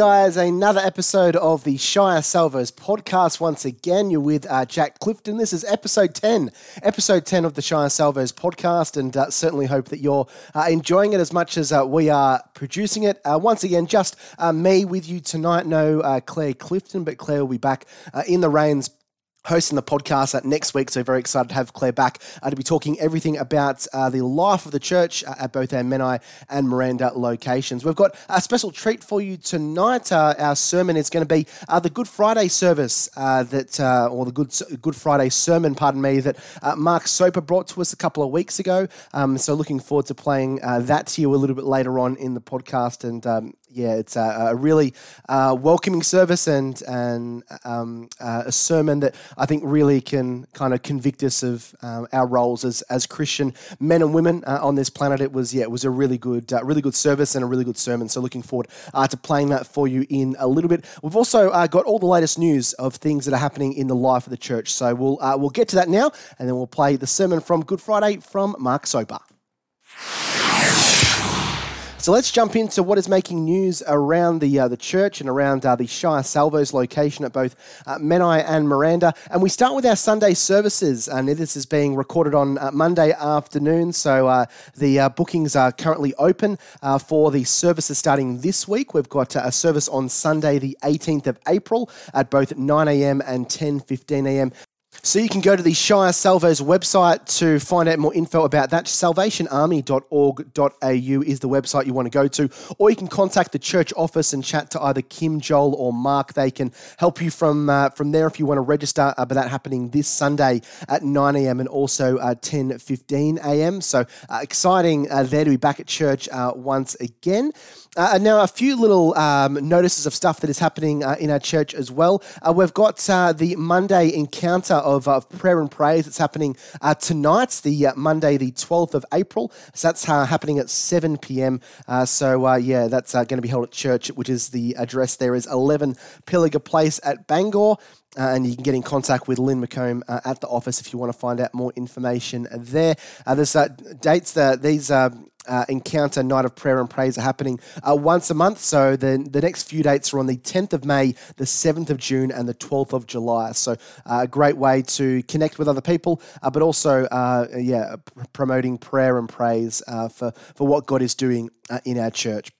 Guys, another episode of the Shire Salvos podcast. Once again, you're with uh, Jack Clifton. This is episode 10, episode 10 of the Shire Salvos podcast, and uh, certainly hope that you're uh, enjoying it as much as uh, we are producing it. Uh, once again, just uh, me with you tonight. No Claire Clifton, but Claire will be back in the reins hosting the podcast uh, next week. So very excited to have Claire back uh, to be talking everything about uh, the life of the church uh, at both our Menai and Miranda locations. We've got a special treat for you tonight. Uh, our sermon is going to be uh, the Good Friday service that, or the Good Good Friday sermon, pardon me, that Mark Soper brought to us a couple of weeks ago. Um, so looking forward to playing that to you a little bit later on in the podcast and. Um, yeah, it's a, a really uh, welcoming service and and um, uh, a sermon that I think really can kind of convict us of um, our roles as as Christian men and women uh, on this planet. It was yeah, it was a really good uh, really good service and a really good sermon. So looking forward uh, to playing that for you in a little bit. We've also uh, got all the latest news of things that are happening in the life of the church. So we'll we'll get to that now, and then we'll play the sermon from Good Friday from Mark Soper. So let's jump into what is making news around the uh, the church and around uh, the Shire Salvos location at both uh, Menai and Miranda. And we start with our Sunday services. And this is being recorded on uh, Monday afternoon. So uh, the uh, bookings are currently open for the services starting this week. We've got a service on Sunday, the 18th of April, at both 9 a.m. and 10:15 a.m. So you can go to the Shire Salvos website to find out more info about that. Salvationarmy.org.au is the website you want to go to, or you can contact the church office and chat to either Kim, Joel, or Mark. They can help you from uh, from there if you want to register. Uh, but that happening this Sunday at 9 a.m. and also uh, 10 15 a.m. So uh, exciting uh, there to be back at church uh, once again. Uh, and now, a few little um, notices of stuff that is happening uh, in our church as well. Uh, we've got uh, the Monday encounter of prayer and praise. that's happening uh, tonight, the uh, Monday, the 12th of April. So that's happening at 7 p.m. so, yeah, that's going to be held at church, which is the address there is 11 Pilliga Place at Bangor. Uh, and you can get in contact with Lynn McComb uh, at the office if you want to find out more information there. Uh, there's dates that these uh, encounter night of prayer and praise are happening uh, once a month. So the, the next few dates are on the 10th of May, the 7th of June, and the 12th of July. So uh, a great way to connect with other people, uh, but also, uh, yeah, promoting prayer and praise uh, for, for what God is doing in our church.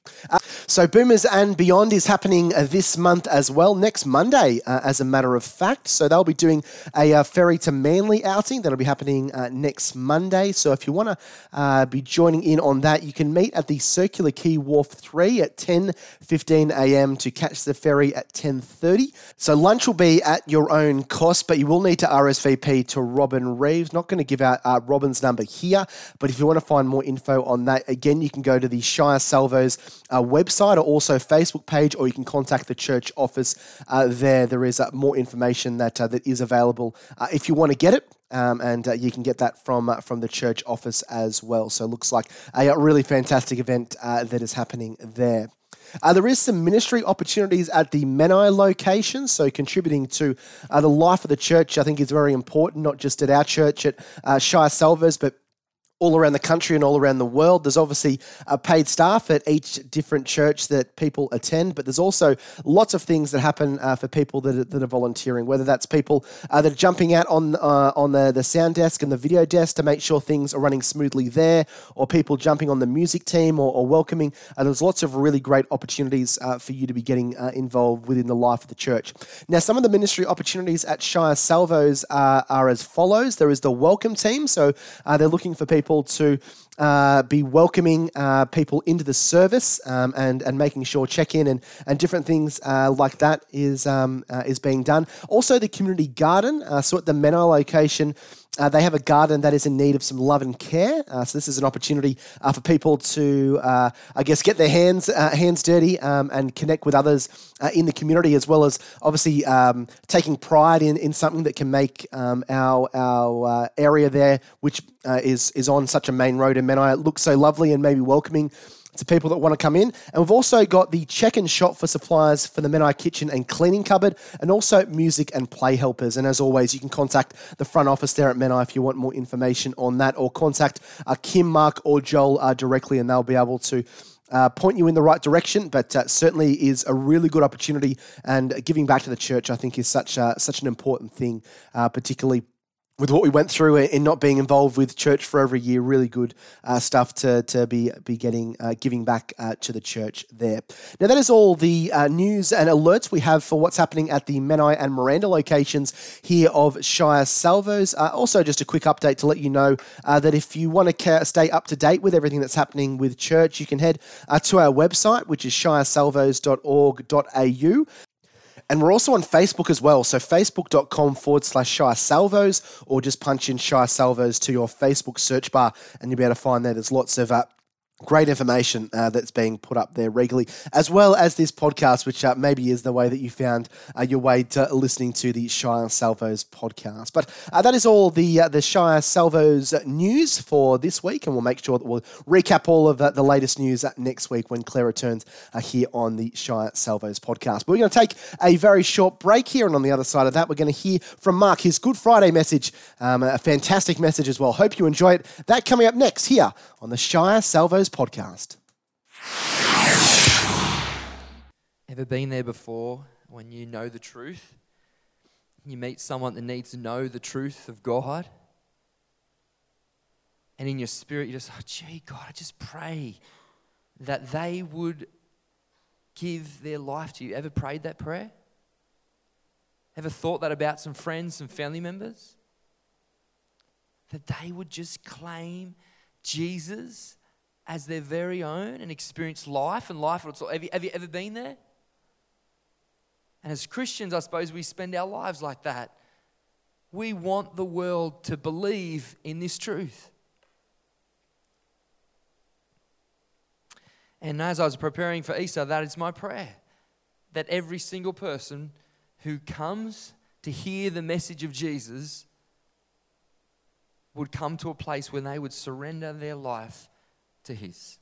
so Boomers and Beyond is happening this month as well, next Monday, as a matter of fact. So they'll be doing a ferry to Manly outing that'll be happening next Monday. So if you want to be joining in on that, you can meet at the Circular Quay Wharf 3 at 10.15 a.m. to catch the ferry at 10.30. So lunch will be at your own cost, but you will need to RSVP to Robin Reeves. Not going to give out uh, Robin's number here, but if you want to find more info on that, again, you can go to the Shire Salvos uh, website or also Facebook page, or you can contact the church office uh, there. There is uh, more information that, uh, that is available uh, if you want to get it. Um, and uh, you can get that from uh, from the church office as well. So it looks like a really fantastic event uh, that is happening there. Uh, there is some ministry opportunities at the Menai location, so contributing to uh, the life of the church, I think, is very important. Not just at our church at uh, Shire Salvos, but all around the country and all around the world. There's obviously a paid staff at each different church that people attend, but there's also lots of things that happen uh, for people that are, that are volunteering, whether that's people uh, that are jumping out on uh, on the, the sound desk and the video desk to make sure things are running smoothly there, or people jumping on the music team or, or welcoming. Uh, there's lots of really great opportunities uh, for you to be getting uh, involved within the life of the church. Now, some of the ministry opportunities at Shire Salvos are as follows. There is the welcome team, so they're looking for people to uh, be welcoming uh, people into the service um, and and making sure check in and and different things uh, like that is um, uh, is being done. Also, the community garden. Uh, so at the Menai location. Uh, they have a garden that is in need of some love and care. Uh, so this is an opportunity uh, for people to, I guess, get their hands hands dirty um, and connect with others in the community, as well as obviously um, taking pride in, in something that can make um, our our area there, which is is on such a main road in Menai, look so lovely and maybe welcoming to people that want to come in. And we've also got the check and shop for suppliers for the Menai kitchen and cleaning cupboard, and also music and play helpers. And as always, you can contact the front office there at Menai if you want more information on that, or contact uh, Kim, Mark, or Joel uh, directly, and they'll be able to uh, point you in the right direction, but uh, certainly is a really good opportunity. And giving back to the church, I think, is such uh, such an important thing, uh, particularly with what we went through in not being involved with church for over a year, really good uh, stuff to, to be be getting uh, giving back uh, to the church there. Now that is all the uh, news and alerts we have for what's happening at the Menai and Miranda locations here of Shire Salvos. Uh, also, just a quick update to let you know uh, that if you want to stay up to date with everything that's happening with church, you can head to our website, which is shiresalvos.org.au. And we're also on Facebook as well. So facebook.com forward slash Shire Salvos, or just punch in Shire Salvos to your Facebook search bar and you'll be able to find there. There's lots of uh, great information uh, that's being put up there regularly, as well as this podcast, which uh, maybe is the way that you found uh, your way to listening to the Shire Salvos podcast. But uh, that is all the uh, the Shire Salvos news for this week, and we'll make sure that we'll recap all of the latest news next week when Claire returns uh, here on the Shire Salvos podcast. But we're going to take a very short break here, and on the other side of that, we're going to hear from Mark his Good Friday message, um, a fantastic message as well. Hope you enjoy it. That coming up next here on the Shire Salvos podcast. Ever been there before when you know the truth? You meet someone that needs to know the truth of God. And in your spirit, you just, oh, gee, God, I just pray that they would give their life to you. Ever prayed that prayer? Ever thought that about some friends, some family members? That they would just claim Jesus as their very own and experience life and life. Have you, have you ever been there? And as Christians, I suppose we spend our lives like that. We want the world to believe in this truth. And as I was preparing for Easter, that is my prayer that every single person who comes to hear the message of Jesus would come to a place where they would surrender their life to His.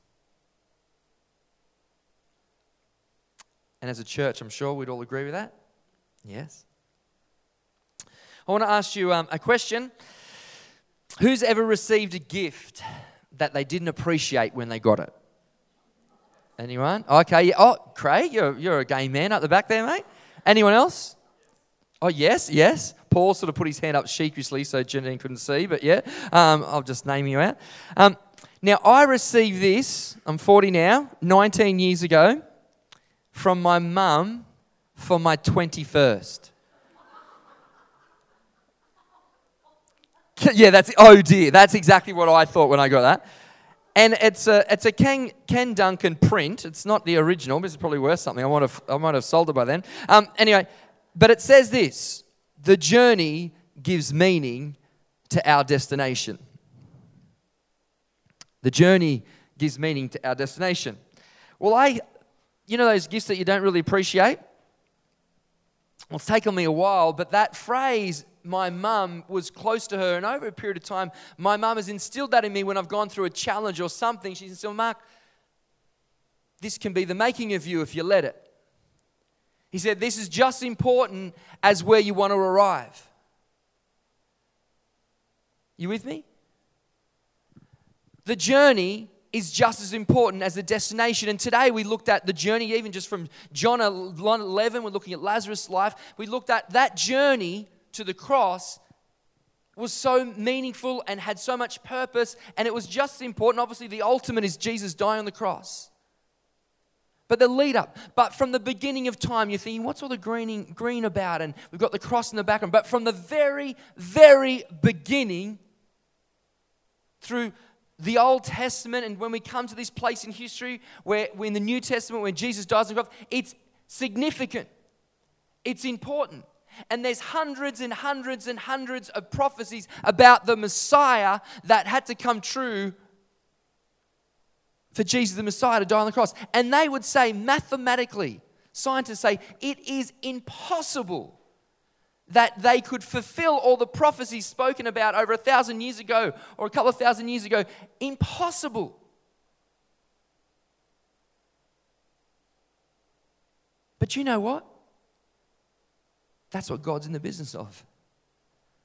And as a church, I'm sure we'd all agree with that. Yes. I want to ask you um, a question. Who's ever received a gift that they didn't appreciate when they got it? Anyone? Okay. Oh, Craig, you're, you're a gay man up the back there, mate. Anyone else? Oh, yes, yes. Paul sort of put his hand up sheepishly so Janine couldn't see, but yeah, um, I'll just name you out. Um, now, I received this, I'm 40 now, 19 years ago, from my mum for my 21st. yeah, that's, oh dear, that's exactly what I thought when I got that. And it's a, it's a Ken, Ken Duncan print. It's not the original, but it's probably worth something. I might have, I might have sold it by then. Um, anyway, but it says this the journey gives meaning to our destination. The journey gives meaning to our destination. Well, I, you know, those gifts that you don't really appreciate? Well, it's taken me a while, but that phrase, my mum was close to her, and over a period of time, my mum has instilled that in me when I've gone through a challenge or something. She's instilled, Mark, this can be the making of you if you let it. He said, This is just important as where you want to arrive. You with me? The journey is just as important as the destination. And today we looked at the journey, even just from John 11, we're looking at Lazarus' life. We looked at that journey to the cross was so meaningful and had so much purpose, and it was just important. Obviously, the ultimate is Jesus dying on the cross. But the lead up, but from the beginning of time, you're thinking, what's all the greening, green about? And we've got the cross in the background. But from the very, very beginning, through the Old Testament, and when we come to this place in history where, we're in the New Testament, when Jesus dies on the cross, it's significant, it's important. And there's hundreds and hundreds and hundreds of prophecies about the Messiah that had to come true for Jesus the Messiah to die on the cross. And they would say, mathematically, scientists say, it is impossible that they could fulfill all the prophecies spoken about over a thousand years ago or a couple of thousand years ago. Impossible. But you know what? That's what God's in the business of.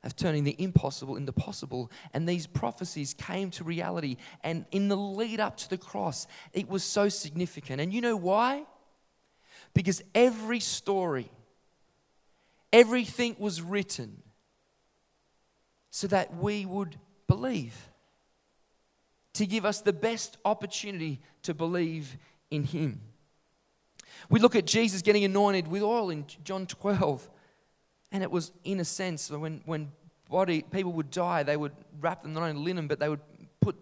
of turning the impossible into possible. And these prophecies came to reality. And in the lead up to the cross, it was so significant. And you know why? Because every story, everything was written so that we would believe, to give us the best opportunity to believe in Him. We look at Jesus getting anointed with oil in John 12. And it was, in a sense, when, when body, people would die, they would wrap them not only in linen, but they would put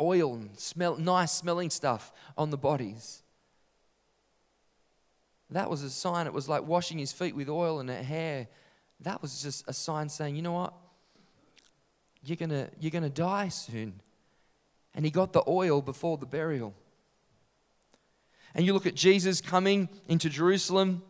oil and smell, nice smelling stuff on the bodies. That was a sign. It was like washing his feet with oil and hair. That was just a sign saying, you know what? You're going you're going to die soon. And he got the oil before the burial. And you look at Jesus coming into Jerusalem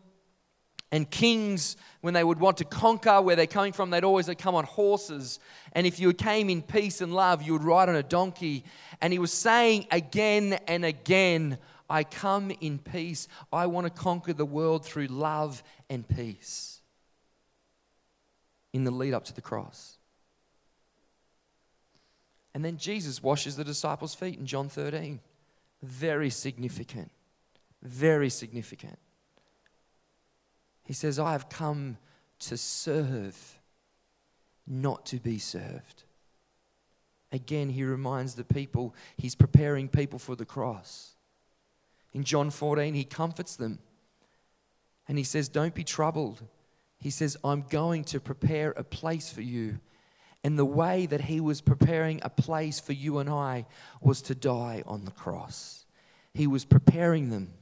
and kings, when they would want to conquer where they're coming from, they'd always come on horses. And if you came in peace and love, you would ride on a donkey. And he was saying again and again, I come in peace. I want to conquer the world through love and peace. In the lead up to the cross. And then Jesus washes the disciples' feet in John 13. Very significant. Very significant. He says, I have come to serve, not to be served. Again, he reminds the people, he's preparing people for the cross. In John 14, he comforts them and he says, Don't be troubled. He says, I'm going to prepare a place for you. And the way that he was preparing a place for you and I was to die on the cross. He was preparing them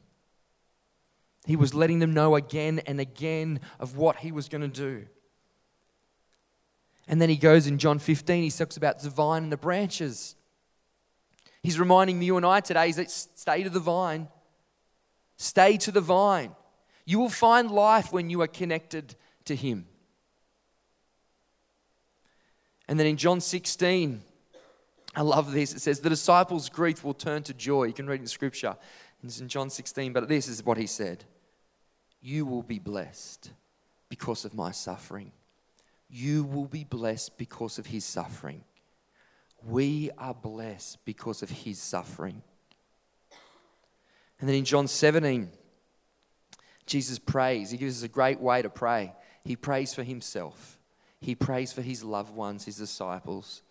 he was letting them know again and again of what he was going to do. And then he goes in John 15, he talks about the vine and the branches. He's reminding you and I today that stay to the vine. Stay to the vine. You will find life when you are connected to him. And then in John 16, I love this. It says, The disciples' grief will turn to joy. You can read in scripture. It's in John 16, but this is what he said you will be blessed because of my suffering. You will be blessed because of his suffering. We are blessed because of his suffering. And then in John 17, Jesus prays. He gives us a great way to pray. He prays for himself, he prays for his loved ones, his disciples,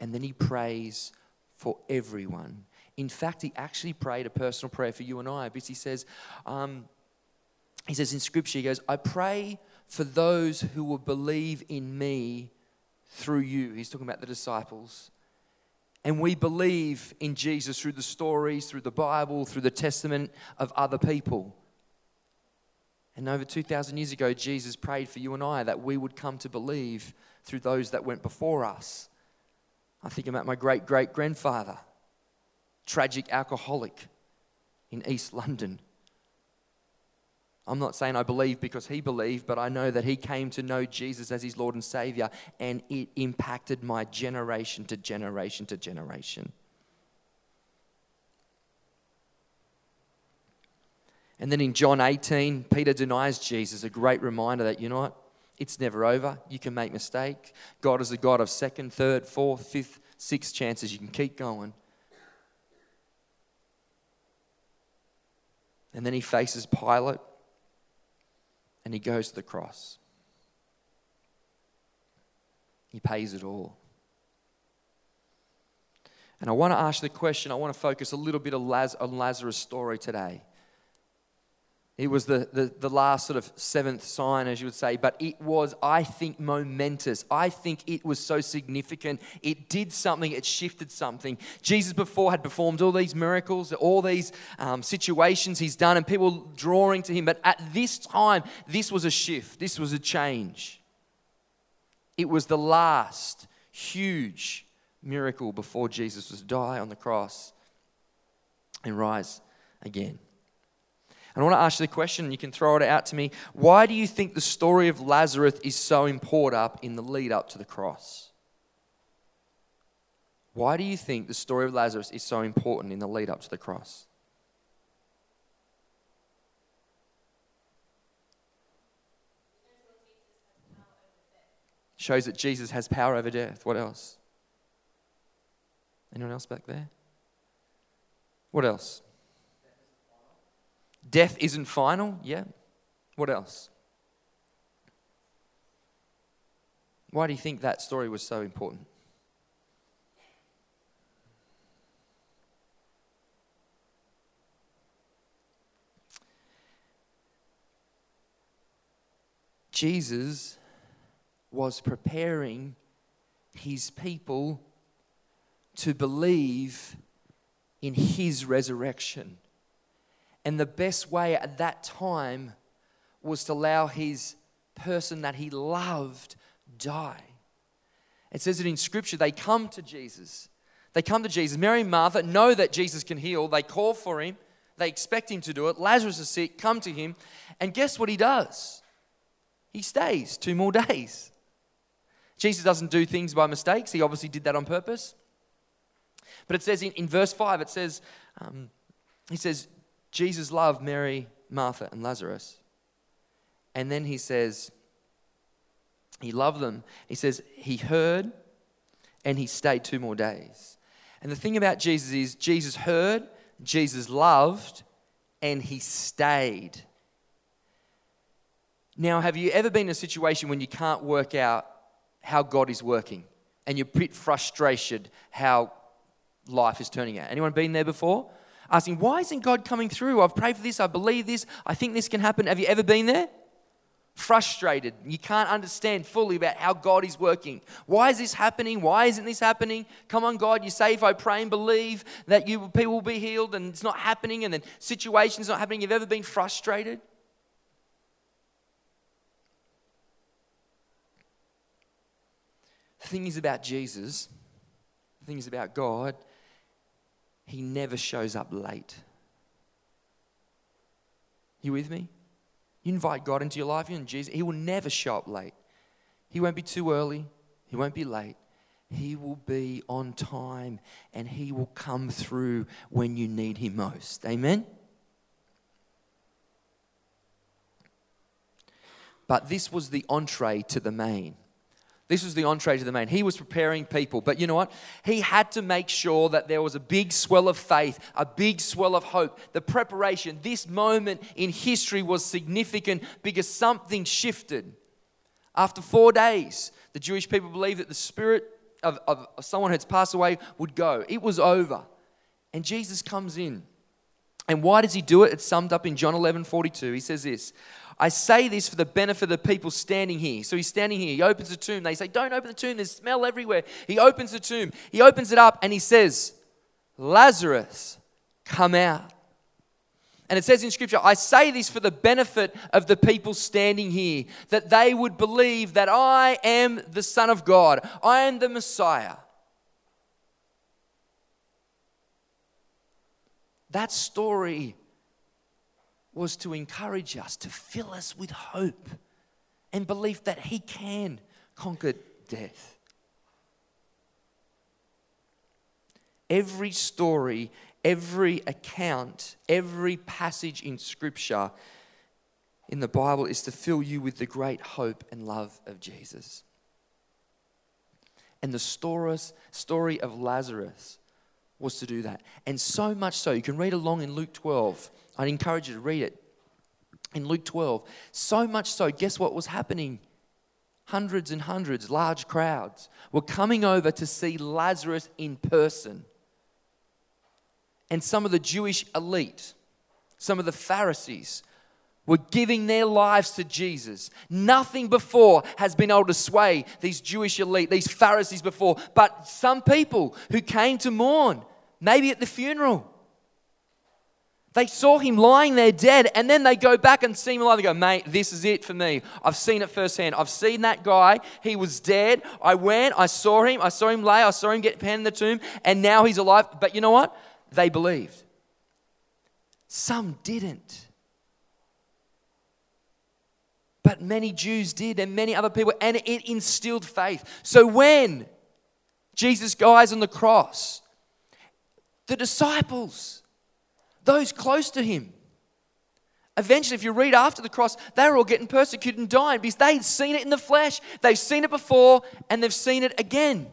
and then he prays for everyone. In fact, he actually prayed a personal prayer for you and I because he says, um, he says in scripture, he goes, I pray for those who will believe in me through you. He's talking about the disciples. And we believe in Jesus through the stories, through the Bible, through the testament of other people. And over 2,000 years ago, Jesus prayed for you and I that we would come to believe through those that went before us. I think about my great great grandfather, tragic alcoholic in East London I'm not saying I believe because he believed, but I know that he came to know Jesus as his Lord and Savior, and it impacted my generation to generation to generation. And then in John 18, Peter denies Jesus, a great reminder that, you know what? It's never over. You can make mistake. God is a God of second, third, fourth, fifth, sixth chances. You can keep going. And then he faces Pilate and he goes to the cross. He pays it all. And I want to ask the question, I want to focus a little bit on Lazarus' story today. It was the, the, the, last sort of seventh sign, as you would say, but it was, I think, momentous. I think it was so significant. It did something, it shifted something. Jesus before had performed all these miracles, all these um, situations he's done, and people drawing to him. But at this time, this was a shift, this was a change. It was the last huge miracle before Jesus was to die on the cross and rise again. And I want to ask you the question, and you can throw it out to me. Why do you think the story of Lazarus is so important in the lead up to the cross? Why do you think the story of Lazarus is so important in the lead up to the cross? Shows that Jesus has power over death. What else? Anyone else back there? What else? Death isn't final? Yeah. What else? Why do you think that story was so important? Jesus was preparing his people to believe in his resurrection. And the best way at that time was to allow his person that he loved die. It says it in scripture, they come to Jesus. They come to Jesus. Mary and Martha know that Jesus can heal. They call for him. They expect him to do it. Lazarus is sick, come to him. And guess what he does? he stays two more days. Jesus doesn't do things by mistakes. He obviously did that on purpose. But it says in, in verse 5, it says, um, he says, Jesus loved Mary, Martha, and Lazarus. And then he says, he loved them. He says, he heard and he stayed two more days. And the thing about Jesus is, Jesus heard, Jesus loved, and he stayed. Now, have you ever been in a situation when you can't work out how God is working and you're a bit frustrated how life is turning out? Anyone been there before? Asking, why isn't God coming through? I've prayed for this, I believe this, I think this can happen. Have you ever been there? Frustrated. You can't understand fully about how God is working. Why is this happening? Why isn't this happening? Come on, God, you say if I pray and believe that you people will be healed and it's not happening and then situations not happening. You've ever been frustrated? The thing is about Jesus, the thing is about God, He never shows up late. You with me? You invite God into your life, you and Jesus, He will never show up late. He won't be too early, He won't be late. He will be on time and He will come through when you need Him most. Amen? But this was the entree to the main. This was the entree to the main. He was preparing people. But you know what? He had to make sure that there was a big swell of faith, a big swell of hope. The preparation, this moment in history was significant because something shifted. After four days, the Jewish people believed that the spirit of, of someone who had passed away would go. It was over. And Jesus comes in. And why does he do it? It's summed up in John 11 42. He says this I say this for the benefit of the people standing here. So he's standing here. He opens the tomb. They say, Don't open the tomb. There's smell everywhere. He opens the tomb. He opens it up and he says, Lazarus, come out. And it says in Scripture, I say this for the benefit of the people standing here, that they would believe that I am the Son of God, I am the Messiah. That story was to encourage us, to fill us with hope and belief that He can conquer death. Every story, every account, every passage in Scripture in the Bible is to fill you with the great hope and love of Jesus. And the story of Lazarus was to do that. And so much so, you can read along in Luke 12 I'd encourage you to read it. In Luke 12, so much so, guess what was happening? Hundreds and hundreds, large crowds, were coming over to see Lazarus in person. And some of the Jewish elite, some of the Pharisees, were giving their lives to Jesus. Nothing before has been able to sway these Jewish elite, these Pharisees before, but some people who came to mourn, maybe at the funeral, they saw him lying there dead, and then they go back and see him alive. They go, mate, this is it for me. I've seen it firsthand. I've seen that guy. He was dead. I went, I saw him, I saw him lay, I saw him get penned in the tomb, and now he's alive. But you know what? They believed. Some didn't. But many Jews did, and many other people, and it instilled faith. So when Jesus dies on the cross, the disciples, those close to him Eventually, if you read after the cross, they were all getting persecuted and dying because they'd seen it in the flesh. They've seen it before and they've seen it again.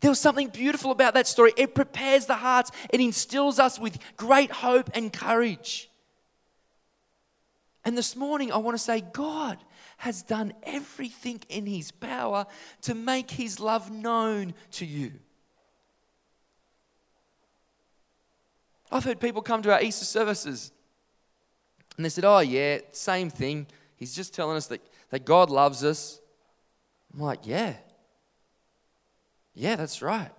There was something beautiful about that story. It prepares the hearts, it instills us with great hope and courage. And this morning, I want to say, God has done everything in His power to make His love known to you. I've heard people come to our Easter services and they said, Oh, yeah, same thing. He's just telling us that, that God loves us. I'm like, Yeah. Yeah, that's right.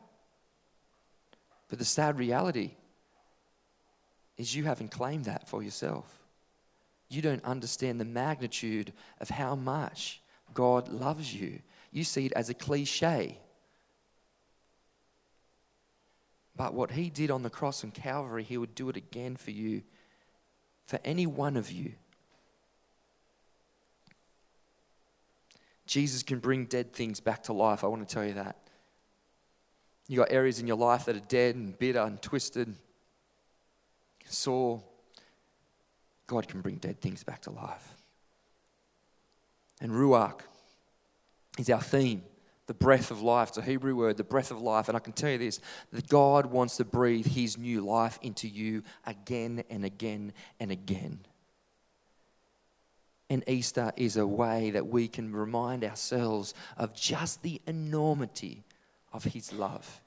But the sad reality is you haven't claimed that for yourself. You don't understand the magnitude of how much God loves you. You see it as a cliche. But what he did on the cross in Calvary, he would do it again for you for any one of you. Jesus can bring dead things back to life. I want to tell you that. You got areas in your life that are dead and bitter and twisted, sore. God can bring dead things back to life. And Ruach is our theme the breath of life. It's a Hebrew word, the breath of life. And I can tell you this that God wants to breathe His new life into you again and again and again. And Easter is a way that we can remind ourselves of just the enormity of His love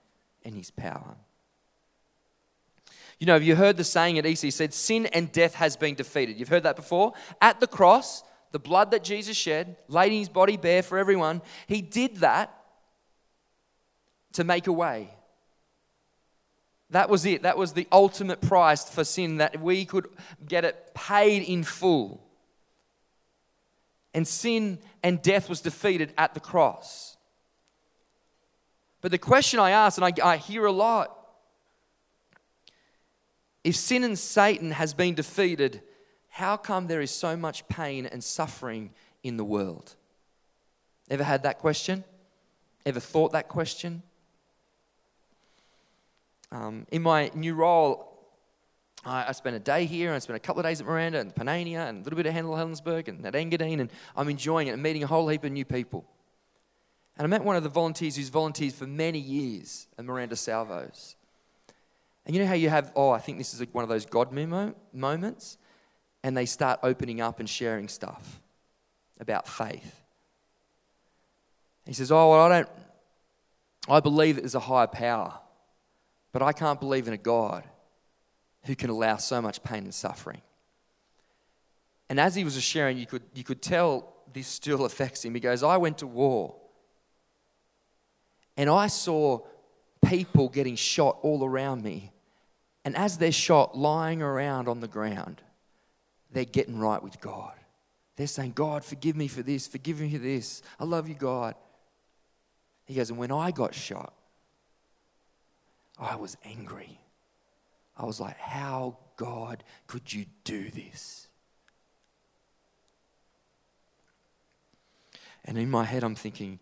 and His power. You know, have you heard the saying at Easter? He said, Sin and death has been defeated. You've heard that before? At the cross, the blood that Jesus shed, laying his body bare for everyone, he did that to make a way. That was it. That was the ultimate price for sin, that we could get it paid in full. And sin and death was defeated at the cross. But the question I ask, and I, I hear a lot if sin and Satan has been defeated, how come there is so much pain and suffering in the world? Ever had that question? Ever thought that question? Um, in my new role, I, I spent a day here, and I spent a couple of days at Miranda and Panania, and a little bit at Handel Helensburgh and at Engadine, and I'm enjoying it and meeting a whole heap of new people. And I met one of the volunteers who's volunteered for many years at Miranda Salvos. And you know how you have, oh, I think this is one of those God moments? And they start opening up and sharing stuff about faith. He says, Oh, well, I don't, I believe there's a higher power, but I can't believe in a God who can allow so much pain and suffering. And as he was sharing, you could, you could tell this still affects him. He goes, I went to war and I saw people getting shot all around me. And as they're shot, lying around on the ground, they're getting right with God. They're saying, God, forgive me for this, forgive me for this. I love you, God. He goes, and when I got shot, I was angry. I was like, how, God, could you do this? And in my head, I'm thinking,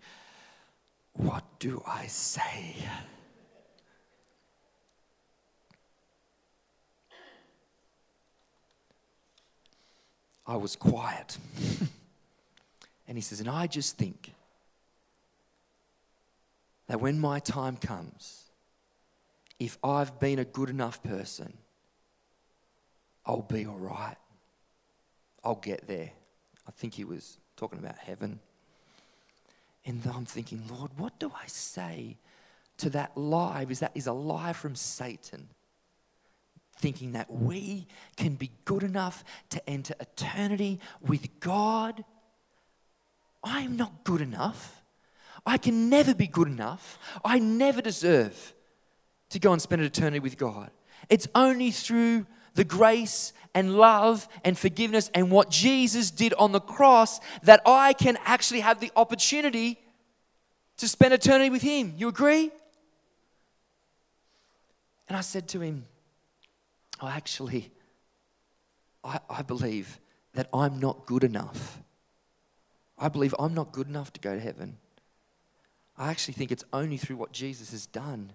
what do I say? I was quiet. and he says, And I just think that when my time comes, if I've been a good enough person, I'll be all right. I'll get there. I think he was talking about heaven. And I'm thinking, Lord, what do I say to that lie? Is that is a lie from Satan? Thinking that we can be good enough to enter eternity with God. I'm not good enough. I can never be good enough. I never deserve to go and spend an eternity with God. It's only through the grace and love and forgiveness and what Jesus did on the cross that I can actually have the opportunity to spend eternity with Him. You agree? And I said to him, oh, actually, I, I believe that I'm not good enough. I believe I'm not good enough to go to heaven. I actually think it's only through what Jesus has done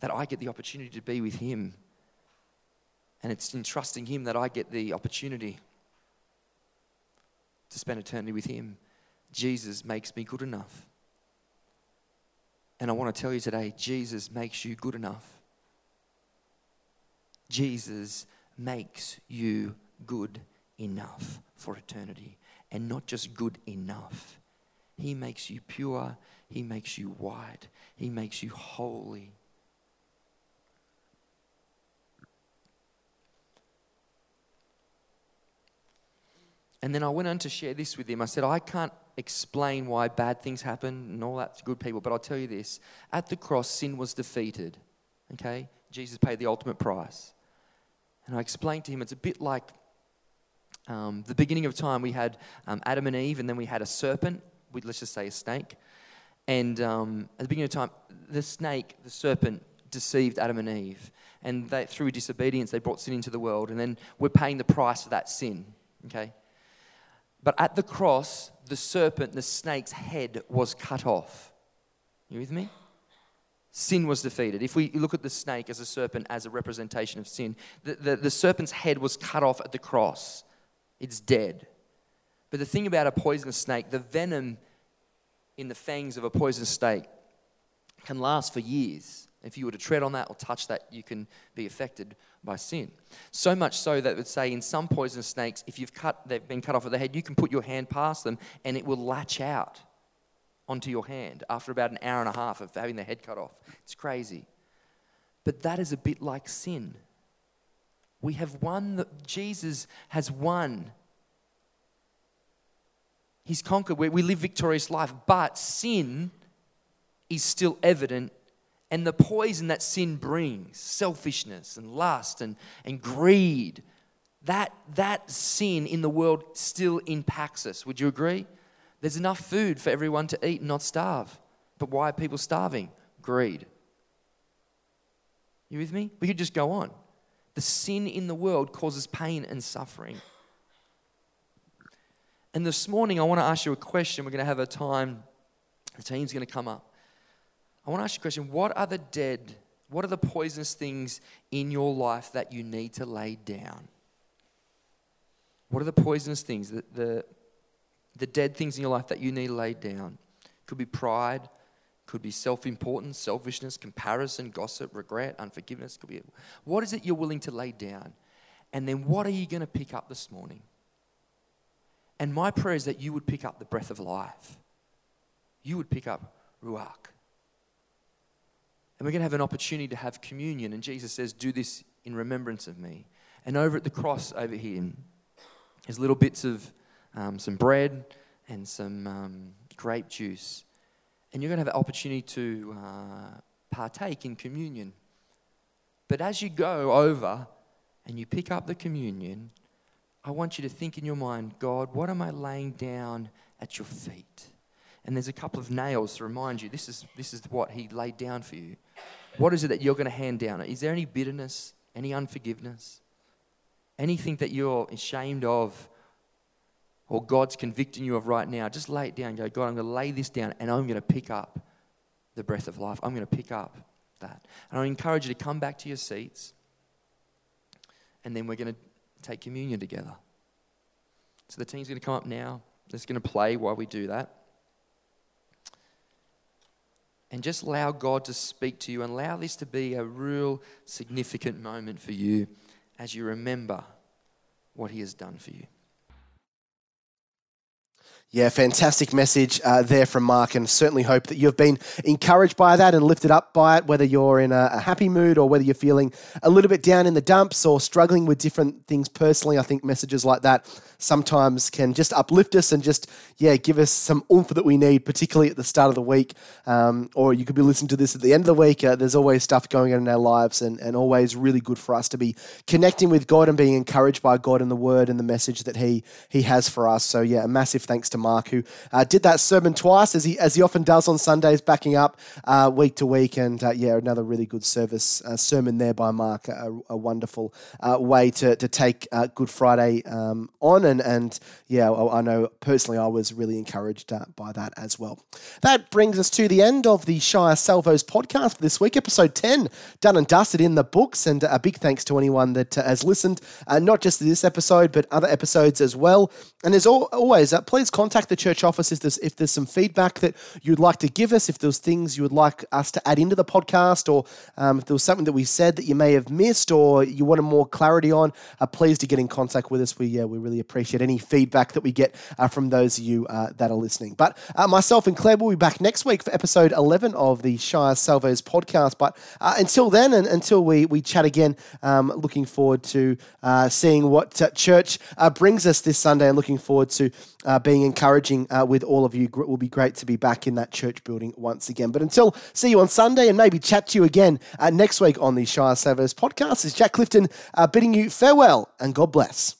that I get the opportunity to be with Him. And it's in trusting Him that I get the opportunity to spend eternity with Him. Jesus makes me good enough. And I want to tell you today Jesus makes you good enough. Jesus makes you good enough for eternity. And not just good enough, He makes you pure, He makes you white, He makes you holy. And then I went on to share this with him. I said, I can't explain why bad things happen and all that to good people, but I'll tell you this. At the cross, sin was defeated. Okay? Jesus paid the ultimate price. And I explained to him it's a bit like um, the beginning of time. We had um, Adam and Eve, and then we had a serpent, with, let's just say a snake. And um, at the beginning of time, the snake, the serpent, deceived Adam and Eve. And they, through disobedience, they brought sin into the world. And then we're paying the price for that sin. Okay? But at the cross, the serpent, the snake's head was cut off. You with me? Sin was defeated. If we look at the snake as a serpent as a representation of sin, the, the, the serpent's head was cut off at the cross. It's dead. But the thing about a poisonous snake, the venom in the fangs of a poisonous snake can last for years. If you were to tread on that or touch that, you can be affected by sin. So much so that would say in some poisonous snakes, if you've cut, they've been cut off of the head, you can put your hand past them and it will latch out onto your hand after about an hour and a half of having the head cut off. It's crazy. But that is a bit like sin. We have won, the, Jesus has won. He's conquered. We, we live victorious life, but sin is still evident and the poison that sin brings selfishness and lust and, and greed that, that sin in the world still impacts us. Would you agree? There's enough food for everyone to eat and not starve. But why are people starving? Greed. You with me? We could just go on. The sin in the world causes pain and suffering. And this morning, I want to ask you a question. We're going to have a time, the team's going to come up. I want to ask you a question. What are the dead, what are the poisonous things in your life that you need to lay down? What are the poisonous things, the, the, the dead things in your life that you need lay down? Could be pride, could be self importance, selfishness, comparison, gossip, regret, unforgiveness. Could be what is it you're willing to lay down? And then what are you going to pick up this morning? And my prayer is that you would pick up the breath of life. You would pick up Ruach. And we're going to have an opportunity to have communion. And Jesus says, Do this in remembrance of me. And over at the cross over here, there's little bits of um, some bread and some um, grape juice. And you're going to have an opportunity to uh, partake in communion. But as you go over and you pick up the communion, I want you to think in your mind, God, what am I laying down at your feet? And there's a couple of nails to remind you this is, this is what he laid down for you. What is it that you're going to hand down? Is there any bitterness, any unforgiveness, anything that you're ashamed of or God's convicting you of right now? Just lay it down. Go, God, I'm going to lay this down and I'm going to pick up the breath of life. I'm going to pick up that. And I encourage you to come back to your seats and then we're going to take communion together. So the team's going to come up now. They're going to play while we do that and just allow God to speak to you and allow this to be a real significant moment for you as you remember what He has done for you. Yeah, fantastic message uh, there from Mark, and certainly hope that you've been encouraged by that and lifted up by it, whether you're in a, a, happy mood or whether you're feeling a little bit down in the dumps or struggling with different things personally. I think messages like that sometimes can just uplift us and just, yeah, give us some oomph that we need, particularly at the start of the week. Um, or you could be listening to this at the end of the week. Uh, there's always stuff going on in our lives, and, and always really good for us to be connecting with God and being encouraged by God and the word and the message that He, he has for us. So, yeah, a massive thanks to Mark, who uh, did that sermon twice, as he as he often does on Sundays, backing up uh, week to week. And uh, yeah, another really good service uh, sermon there by Mark. A, a wonderful uh, way to to take Good Friday um, on. And and yeah, I, I, know personally I was really encouraged by that as well. That brings us to the end of the Shire Salvos podcast for this week, episode ten, done and dusted in the books. And a big thanks to anyone that has listened, not just to this episode, but other episodes as well. And as always, uh, please contact the church office if there's, if there's some feedback that you'd like to give us, if there's things you would like us to add into the podcast, or um, if there was something that we said that you may have missed or you wanted more clarity on, uh, please do get in contact with us. We, yeah, we really appreciate any feedback that we get uh, from those of you uh, that are listening. But uh, myself and Claire will be back next week for episode 11 of the Shire Salvos podcast. But uh, until then, and until we, we chat again, um, looking forward to seeing what church brings us this Sunday and looking forward to uh, being encouraging uh, with all of you. It will be great to be back in that church building once again. But until see you on Sunday and maybe chat to you again uh, next week on the Shire Salvos podcast, is Jack Clifton uh, bidding you farewell and God bless.